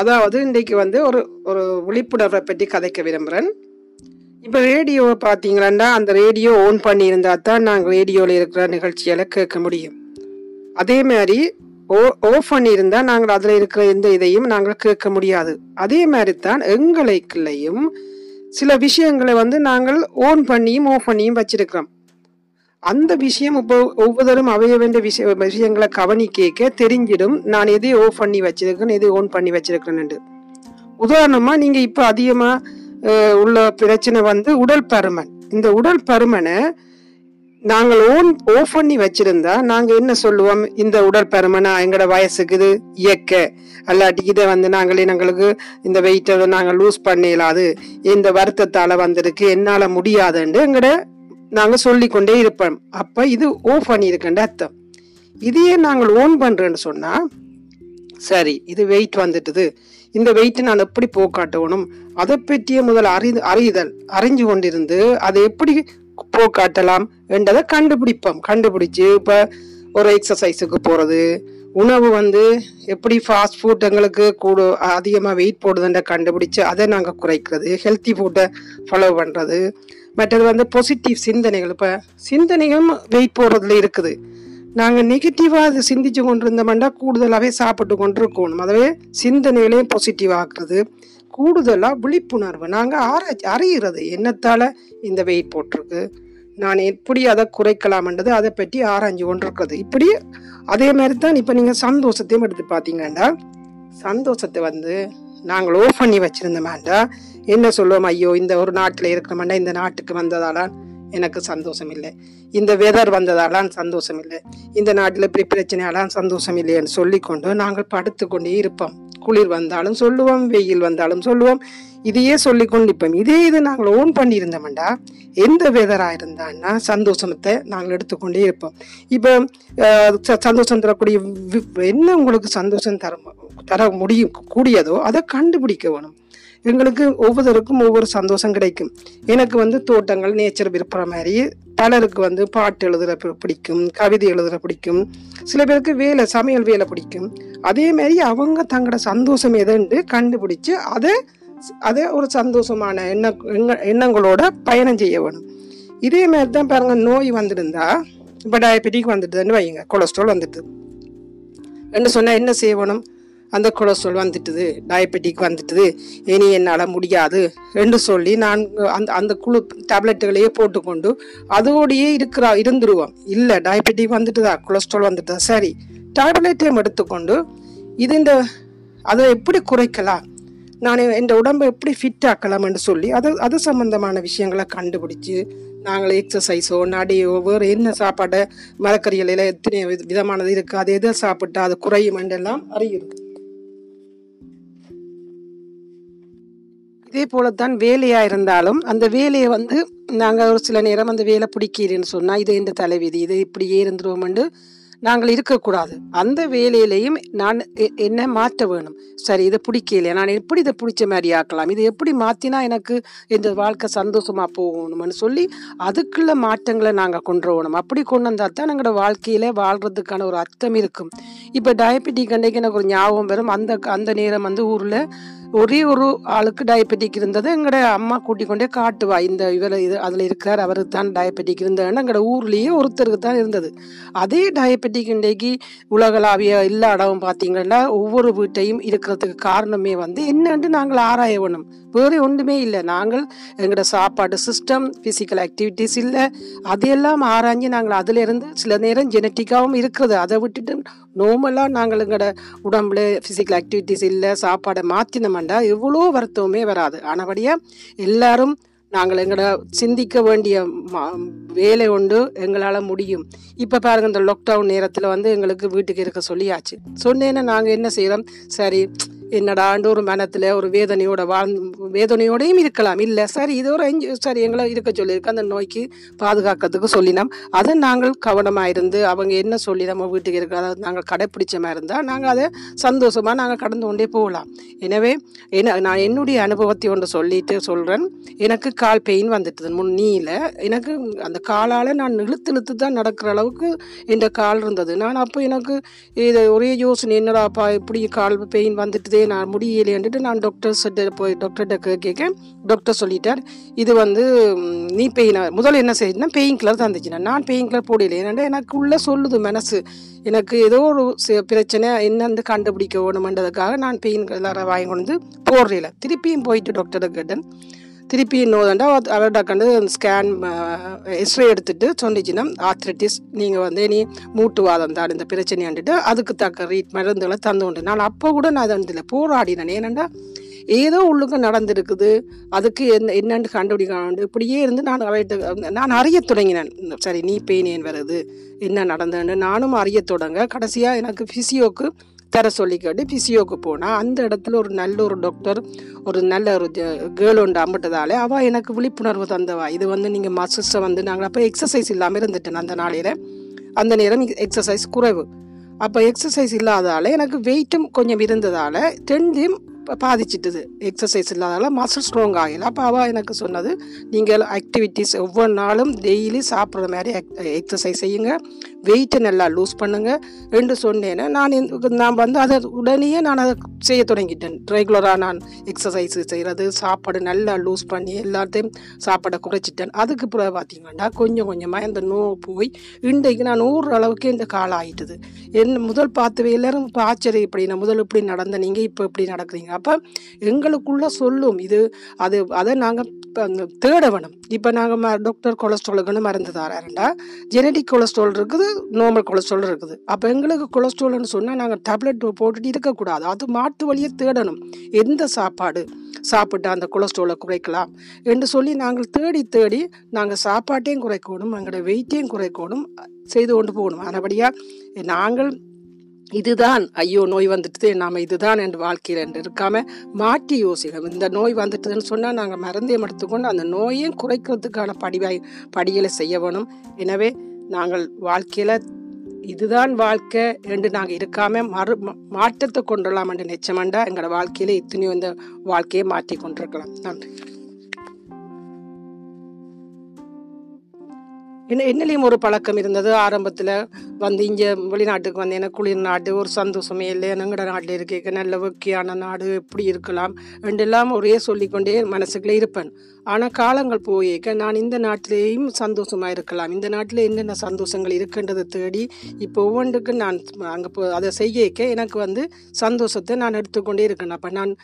அதாவது இன்றைக்கு வந்து ஒரு ஒரு விழிப்புணர்வை பற்றி கதைக்க விரும்புகிறேன். இப்போ ரேடியோவை பார்த்தீங்கன்னா அந்த ரேடியோ ஓன் பண்ணியிருந்தா தான் நாங்கள் ரேடியோவில் இருக்கிற நிகழ்ச்சிகளை கேட்க முடியும். அதே மாதிரி ஓ ஓஃப் பண்ணியிருந்தால் நாங்கள் அதில் இருக்கிற எந்த இதையும் நாங்கள் கேட்க முடியாது. அதே மாதிரி தான் எங்களுக்குள்ளேயும் சில விஷயங்களை வந்து நாங்கள் ஓன் பண்ணியும் ஓஃப் பண்ணியும் வச்சிருக்கிறோம். அந்த விஷயம் இப்போ ஒவ்வொருத்தரும் அவைய வேண்டிய விஷய விஷயங்களை கவனிக்க தெரிஞ்சிடும். நான் எதை ஓஃப் பண்ணி வச்சிருக்கேன் எதை ஓன் பண்ணி வச்சிருக்கேன்னு உதாரணமாக நீங்கள் இப்போ அதிகமாக உள்ள பிரச்சனை வந்து உடல் பருமன். இந்த உடல் பருமனை நாங்கள் ஓன் ஓஃப் பண்ணி வச்சிருந்தா நாங்கள் என்ன சொல்லுவோம்? இந்த உடல் பருமனா எங்களோட வயசுக்கு இது இயக்க. அல்லாட்டி இதை வந்து நாங்களே எங்களுக்கு இந்த வெயிட்டை நாங்கள் லூஸ் பண்ணிடலாது இந்த வருத்தத்தால் வந்திருக்கு என்னால் முடியாதுன்னு எங்களோட நாங்கள் சொல்லிக்கொண்டே இருப்போம். அப்போ இது ஓஃப் பண்ணியிருக்கேன் அர்த்தம். இதையே நாங்கள் ஓன் பண்ணுறேன்னு சொன்னால் சரி இது வெயிட் வந்துட்டுது. இந்த வெயிட்டை நான் எப்படி போக்காட்டணும் அதை பற்றிய முதல் அறி அறிதல் அறிஞ்சு கொண்டிருந்து அதை எப்படி போக்காட்டலாம் என்றதை கண்டுபிடிப்போம். கண்டுபிடிச்சு இப்போ ஒரு எக்ஸசைஸுக்கு போகிறது உணவு வந்து எப்படி ஃபாஸ்ட் ஃபுட் எங்களுக்கு கூட அதிகமாக வெயிட் போடுதுன்ற கண்டுபிடிச்சு அதை நாங்கள் குறைக்கிறது. ஹெல்த்தி ஃபுட்டை ஃபாலோ பண்ணுறது மற்றது வந்து பாசிட்டிவ் சிந்தனைகள். இப்போ சிந்தனையும் வெயிட் போடுறதுல இருக்குது. நாங்கள் நெகட்டிவாக அதை சிந்திச்சு கொண்டிருந்தோம்னா கூடுதலாகவே சாப்பிட்டு கொண்டிருக்கணும். அதவே சிந்தனைகளையும் பாசிட்டிவ் ஆக்குறது. கூடுதலாக விழிப்புணர்வு. நாங்கள் ஆராய்ச்சி அறிகிறது என்னத்தால் இந்த வெயிட் போட்டிருக்கு? நான் எப்படி அதை குறைக்கலாம்ன்றது அதை பற்றி ஆராய்ஞ்சு கொண்டிருக்கிறது. இப்படி அதே மாதிரி தான் இப்போ நீங்கள் சந்தோஷத்தையும் எடுத்து பார்த்தீங்கன்னா சந்தோஷத்தை வந்து நாங்கள் ஓஃப் பண்ணி வச்சுருந்தோமாண்டா என்ன சொல்லுவோம் ஐயோ இந்த ஒரு நாட்டில் இருக்கிறோம்னா இந்த நாட்டுக்கு வந்ததாலான் எனக்கு சந்தோஷம் இல்லை இந்த வெதர் வந்ததாலான் சந்தோஷம் இல்லை இந்த நாட்டில் இப்படி பிரச்சனையாலாம் சந்தோஷம் இல்லைன்னு சொல்லிக்கொண்டு நாங்கள் படுத்துக்கொண்டே இருப்போம். குளிர் வந்தாலும் சொல்லுவோம் வெயில் வந்தாலும் சொல்லுவோம். இதையே சொல்லிக்கொண்டு நிற்போம் இதே இது நாங்கள் ஓன் பண்ணியிருந்தோம்டா எந்த வெதராக இருந்தான்னா சந்தோஷத்தை நாங்கள் எடுத்துக்கொண்டே இருப்போம். இப்போ சந்தோஷம் தரக்கூடிய என்ன உங்களுக்கு சந்தோஷம் தர தர முடியும் கூடியதோ அதை கண்டுபிடிக்க வேணும். எங்களுக்கு ஒவ்வொருத்தருக்கும் ஒவ்வொரு சந்தோஷம் கிடைக்கும். எனக்கு வந்து தோட்டங்கள் நேச்சர் விருப்புற மாதிரி பலருக்கு வந்து பாட்டு எழுதுற பிடிக்கும் கவிதை எழுதுற பிடிக்கும். சில பேருக்கு வேலை சமையல் வேலை பிடிக்கும். அதே மாதிரி அவங்க தங்களோட சந்தோஷம் எதுன்னு கண்டுபிடிச்சு அதை அதை ஒரு சந்தோஷமான எண்ண எண்ணங்களோட பயணம் செய்ய வேணும். இதே மாதிரி தான் பாருங்க நோய் வந்துருந்தா இப்போ டயபெட்டிக் வந்துட்டுதுன்னு வைங்க கொலஸ்ட்ரால் வந்துட்டு என்ன சொன்னால் என்ன செய்யணும் அந்த கொலஸ்ட்ரால் வந்துட்டுது டயபெட்டிக் வந்துட்டுது. இனி என்னால் முடியாது என்று சொல்லி நான் அந்த அந்த குழு டேப்லெட்டுகளையே போட்டுக்கொண்டு அதோடையே இருக்கிறா இருந்துருவோம். இல்லை டயபெட்டிக் வந்துட்டுதா கொலஸ்ட்ரால் வந்துட்டுதா. சரி டேப்லெட்டையும் எடுத்துக்கொண்டு இது இந்த அதை எப்படி குறைக்கலாம்? நான் என் உடம்பை எப்படி ஃபிட் ஆக்கலாம் என்று சொல்லி அது அது சம்பந்தமான விஷயங்களை கண்டுபிடிச்சு நாங்கள் எக்ஸசைஸோ நடையோ வேறு என்ன சாப்பாடை மரக்கறிகளில் எத்தனை விதமானது இருக்குது அது எதை சாப்பிட்டா அது குறையும் என்றெல்லாம் அறியுது இதே போலத்தான் வேலையாக இருந்தாலும் அந்த வேலையை வந்து நாங்கள் ஒரு சில நேரம் அந்த வேலை பிடிக்கிறேன்னு சொன்னால் இது எந்த தலைவிதி? இது இப்படியே இருந்துருவோம்ண்டு நாங்கள் இருக்கக்கூடாது. அந்த வேலையிலையும் நான் என்ன மாற்ற வேணும். சரி இதை பிடிக்கலையே? நான் எப்படி இதை பிடிச்ச மாதிரி ஆக்கலாம்? இதை எப்படி மாற்றினா எனக்கு இந்த வாழ்க்கை சந்தோஷமாக போகணும்னு சொல்லி அதுக்குள்ள மாற்றங்களை நாங்கள் கொண்டு வரணும். அப்படி கொண்டு வந்தால் தான் எங்களோட வாழ்க்கையில் வாழ்கிறதுக்கான ஒரு அர்த்தம் இருக்கும். இப்போ டயபெட்டிக் அன்றைக்கு எனக்கு ஒரு ஞாபகம் வரும். அந்த அந்த நேரம் வந்து ஊரில் ஒரே ஒரு ஆளுக்கு டயபெட்டிக் இருந்தது. எங்களோட அம்மா கூட்டிக் கொண்டே காட்டுவா இந்த இவர் இது அதில் இருக்கிறார் அவருக்கு தான் டயபெட்டிக் இருந்ததுன்னு. எங்களோட ஊர்லேயே ஒருத்தருக்கு தான் இருந்தது. அதே டயபெட்டிக் இன்றைக்கு உலகளாவிய எல்லா இடமும் பார்த்தீங்கன்னா ஒவ்வொரு வீட்டையும் இருக்கிறதுக்கு காரணமே வந்து என்னன்ட்டு நாங்கள் ஆராய வேணும். வேறு ஒன்றுமே இல்லை. நாங்கள் எங்களோட சாப்பாடு சிஸ்டம் ஃபிசிக்கல் ஆக்டிவிட்டிஸ் இல்லை. அதையெல்லாம் ஆராய்ஞ்சு நாங்கள் அதிலிருந்து சில நேரம் ஜெனட்டிக்காகவும் இருக்கிறது. அதை விட்டுட்டு நார்மலாக நாங்கள் எங்களோட உடம்புல ஃபிசிக்கல் ஆக்டிவிட்டிஸ் இல்லை சாப்பாடை மாற்றினோம்டா எவ்வளோ வருத்தமே வராது. ஆனபடியாக எல்லாரும் நாங்கள் எங்களோட சிந்திக்க வேண்டிய வேலை உண்டு எங்களால் முடியும். இப்போ பாருங்கள் இந்த லாக்டவுன் நேரத்தில் வந்து எங்களுக்கு வீட்டுக்கு இருக்க சொல்லியாச்சு. சொன்னேன்னா நாங்கள் என்ன செய்கிறோம் சரி என்னடாண்டு ஒரு மனத்தில் ஒரு வேதனையோட வாழ்ந்து வேதனையோடையும் இருக்கலாம். இல்லை சரி இது ஒரு அஞ்சு சரி எங்களை இருக்க சொல்லியிருக்கு. அந்த நோய்க்கு பாதுகாக்கிறதுக்கு சொல்லினோம் அதை நாங்கள் கவனமாக இருந்து அவங்க என்ன சொல்லி நம்ம வீட்டுக்கு இருக்க அதாவது நாங்கள் கடைப்பிடிச்ச மாதிரி இருந்தால் நாங்கள் அதை சந்தோஷமாக நாங்கள் கடந்து கொண்டே போகலாம். எனவே என்ன நான் என்னுடைய அனுபவத்தை ஒன்று சொல்லிட்டு சொல்கிறேன் எனக்கு கால் பெயின் வந்துட்டுது முன்னியில் எனக்கு அந்த காலால் நான் இழுத்து இழுத்து தான் நடக்கிற அளவுக்கு இந்த கால் இருந்தது. நான் அப்போ எனக்கு இது ஒரே யோசனை என்னடாப்பா இப்படி கால் பெயின் வந்துட்டு வந்துட்டுதே நான் முடியலைன்ட்டு நான் டாக்டர் கிட்ட போய் டாக்டர்கிட்ட கேட்க டாக்டர் சொல்லிட்டார் இது வந்து நீ பெயின் முதல்ல என்ன செய்யுதுன்னா பெயின் கிளர் தந்துச்சுனா நான் பெயின் கிளர் போடல. ஏன்னா எனக்கு உள்ளே சொல்லுது மனசு. எனக்கு ஏதோ ஒரு பிரச்சனை என்னன்னு கண்டுபிடிக்க வேணுமென்றதுக்காக நான் பெயின் கிளரை வாங்கி கொண்டு வந்து போடுறேன் திருப்பியும் போயிட்டு டாக்டரை கேட்டேன். திருப்பி இன்னொருண்டா அவர்கிட்ட கண்டு ஸ்கேன் எக்ஸ்ரே எடுத்துட்டு சொன்னிச்சுன்னா ஆர்த்ரைட்டிஸ் நீங்கள் வந்து நீ மூட்டுவாதம் தான் இந்த பிரச்சனையாண்டுட்டு அதுக்கு தக்க ரீட் மருந்துகளை தந்து உண்டு. நான் அப்போ கூட நான் அதை இதில் போராடினேன். ஏனண்டா ஏதோ உள்ளுக்கு நடந்திருக்குது அதுக்கு என்ன என்னன்னு கண்டுபிடிக்கணும் இப்படியே இருந்து நான் அவர்கிட்ட நான் அறிய தொடங்கினேன். சரி நீ பெயின் ஏன் வருது? என்ன நடந்ததுன்னு நானும் அறிய தொடங்க. கடைசியாக எனக்கு ஃபிசியோக்கு தர சொல்லி கேட்டு போனால் அந்த இடத்துல ஒரு நல்ல ஒரு டாக்டர் ஒரு நல்ல ஒரு கேர்ள் ஒன்று அம்பிட்டதாலே அவள் எனக்கு விழிப்புணர்வு தந்தவா. இது வந்து நீங்கள் மசில்ஸை வந்து நாங்கள் அப்போ எக்ஸசைஸ் இல்லாமல் இருந்துட்டேன் அந்த நாளையில் அந்த நேரம் எக்ஸசைஸ் குறைவு. அப்போ எக்ஸசைஸ் இல்லாதால எனக்கு வெயிட்டும் கொஞ்சம் இருந்ததால் ரெண்டையும் பாதிச்சிட்டுது. எக்ஸசைஸ் இல்லாதால மசில் ஸ்ட்ராங் ஆகல. அப்போ அவள் எனக்கு சொன்னது நீங்கள் ஆக்டிவிட்டீஸ் ஒவ்வொரு நாளும் டெய்லி சாப்பிட்ற மாதிரி எக்ஸசைஸ் செய்யுங்க. வெயிட்டை நல்லா லூஸ் பண்ணுங்கள் என்று சொன்னேன்னு நான் நான் வந்து அதை உடனே நான் அதை செய்ய தொடங்கிட்டேன். ரெகுலராக நான் எக்ஸசைஸ் செய்கிறது சாப்பாடு நல்லா லூஸ் பண்ணி எல்லாத்தையும் சாப்பாடை குறைச்சிட்டேன். அதுக்கு பிறகு பார்த்தீங்கன்னா கொஞ்சம் கொஞ்சமாக இந்த நோ போய் இன்றைக்கு நான் நூறு அளவுக்கு இந்த காலம் ஆயிட்டுது. என்ன முதல் பார்த்தவே எல்லாரும் இப்போ ஆச்சரியம் இப்படி நான் முதல் இப்படி நடந்த நீங்கள் இப்போ இப்படி நடக்கிறீங்க. அப்போ எங்களுக்குள்ளே சொல்லும் இது அது அதை நாங்கள் இப்போ தேட வேணும். இப்போ நாங்கள் ம டாக்டர் கொலஸ்ட்ராலுக்குன்னு மருந்து தராருண்டா. ஜெனடிக் கொலஸ்ட்ரால் இருக்குது நார்மல் கொலஸ்ட்ரால் இருக்குது. அப்போ எங்களுக்கு கொலஸ்ட்ரால்னு சொன்னால் நாங்கள் டேப்லெட் போட்டுட்டு இருக்கக்கூடாது. அது மாட்டு வழியை தேடணும். எந்த சாப்பாடு சாப்பிட்டு அந்த கொலஸ்ட்ராலை குறைக்கலாம் என்று சொல்லி நாங்கள் தேடி தேடி நாங்கள் சாப்பாட்டையும் குறைக்கணும் எங்களோட வெயிட்டையும் குறைக்கணும் செய்து கொண்டு போகணும். அதபடியாக நாங்கள் இதுதான் ஐயோ நோய் வந்துட்டுது நாம இதுதான் என் வாழ்க்கையில் என்று இருக்காம மாற்றி யோசிக்கணும் இந்த நோய் வந்துட்டுதுன்னு சொன்னால் நாங்கள் மருந்தையும் எடுத்துக்கொண்டு அந்த நோயையும் குறைக்கிறதுக்கான படிவாய் படிகளை செய்ய வேணும். எனவே நாங்கள் வாழ்க்கையில் இதுதான் வாழ்க்கை என்று நாங்கள் இருக்காம மறு மாற்றத்தை கொண்டுடலாம் என்று நிச்சயமாண்டா எங்களோட வாழ்க்கையில இத்தனையோ இந்த வாழ்க்கையை மாற்றி கொண்டிருக்கலாம். நன்றி. என்ன என்னலையும் ஒரு பழக்கம் இருந்தது. ஆரம்பத்தில் வந்து இங்கே வெளிநாட்டுக்கு வந்து எனக்கு குளிர் நாடு ஒரு சந்தோஷமே இல்லை. எங்கட நாட்டில் இருக்க. நல்ல வெக்கியான நாடு எப்படி இருக்கலாம்? ரெண்டெல்லாம் ஒரே சொல்லிக்கொண்டே மனசுக்குள்ளே இருப்பேன். ஆனால் காலங்கள் போயிருக்க நான் இந்த நாட்டிலேயும் சந்தோஷமாக இருக்கலாம். இந்த நாட்டில் என்னென்ன சந்தோஷங்கள் இருக்குன்றதை தேடி இப்போ ஒவ்வொன்றுக்கு நான் அங்கே போ அதை செய்யக்க எனக்கு வந்து சந்தோஷத்தை நான் எடுத்துக்கொண்டே இருக்கேன். அப்போ நான்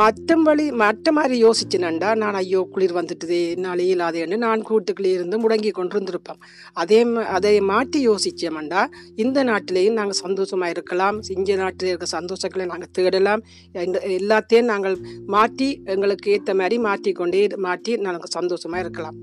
மற்ற வழி மற்ற மாதிரி யோசிச்சினேன்டா நான் ஐயோ குளிர் வந்துட்டுதே என்னால் இயலாதேன்னு நான் கூட்டுக்குள்ளே இருந்து முடங்கி கொண்டு இருந்திருப்பேன் அதே அதை மாற்றி யோசிச்சோம்டா இந்த நாட்டிலேயும் நாங்கள் சந்தோஷமாக இருக்கலாம் இந்திய நாட்டில் இருக்க சந்தோஷங்களை நாங்கள் தேடலாம் இந்த- எல்லாத்தையும் நாங்கள் மாற்றி எங்களுக்கு ஏற்ற மாதிரி மாற்றிக்கொண்டே மாற்றி நாங்கள் சந்தோஷமாக இருக்கலாம்.